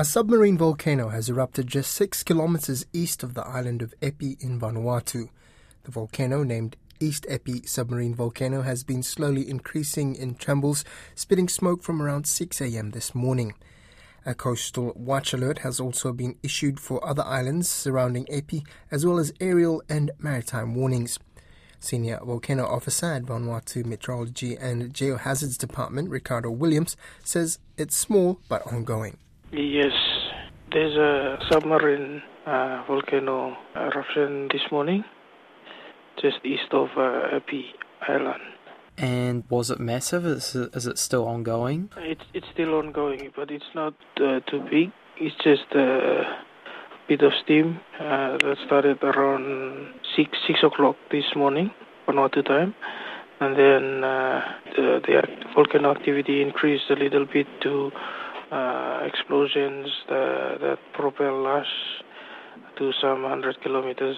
A submarine volcano has erupted just six kilometers east of the island of Epi in Vanuatu. The volcano, named East Epi Submarine Volcano, has been slowly increasing in trembles, spitting smoke from around 6 a.m. this morning. A coastal watch alert has also been issued for other islands surrounding Epi, as well as aerial and maritime warnings. Senior volcano officer at Vanuatu Meteorology and Geohazards Department, Ricardo Williams, says it's small but ongoing. Yes, there's a submarine uh, volcano eruption this morning, just east of uh, Epi Island. And was it massive? Is it, is it still ongoing? It's it's still ongoing, but it's not uh, too big. It's just a bit of steam uh, that started around six six o'clock this morning, Vanuatu time, and then uh, the, the volcano activity increased a little bit to uh, explosions that, that propel us to some hundred kilometers,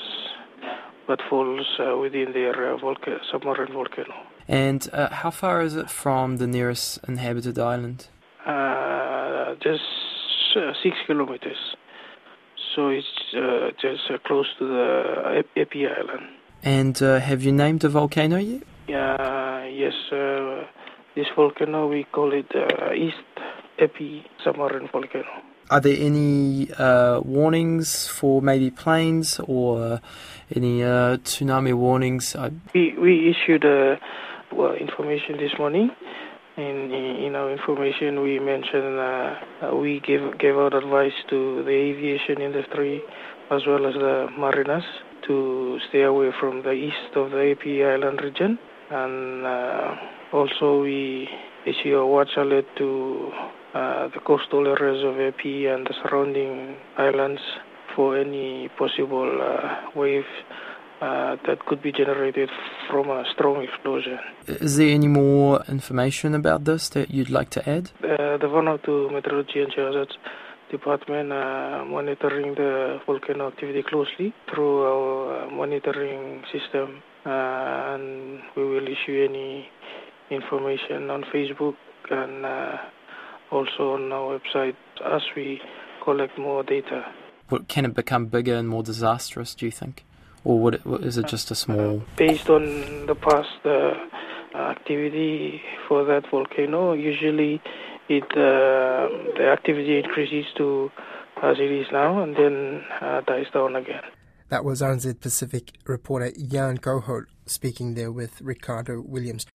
but falls uh, within their uh, volca- submarine volcano. And uh, how far is it from the nearest inhabited island? Uh, just uh, six kilometers. So it's just close to the Epi Island. And have you named the volcano yet? Yeah, yes. this volcano we call it East Epi submarine volcano. Are there any uh, warnings for maybe planes or any uh, tsunami warnings? We, we issued uh, well, information this morning. In, in our information, we mentioned uh, we gave, gave out advice to the aviation industry as well as the mariners to stay away from the east of the Epi Island region. And uh, also, we issue a watch alert to uh, the coastal areas of Epi and the surrounding islands for any possible uh, wave uh, that could be generated from a strong explosion. Is there any more information about this that you'd like to add? Uh, the Vanuatu Meteorology and Geohazards Department uh, monitoring the volcano activity closely through our uh, monitoring system, and we will issue any information on Facebook and also on our website as we collect more data. What, can it become bigger and more disastrous, do you think? Or would it, is it just a small. Based on the past uh, activity for that volcano, usually it uh, the activity increases to as it is now and then uh, dies down again. That was RNZ Pacific reporter Jan Gohol speaking there with Ricardo Williams.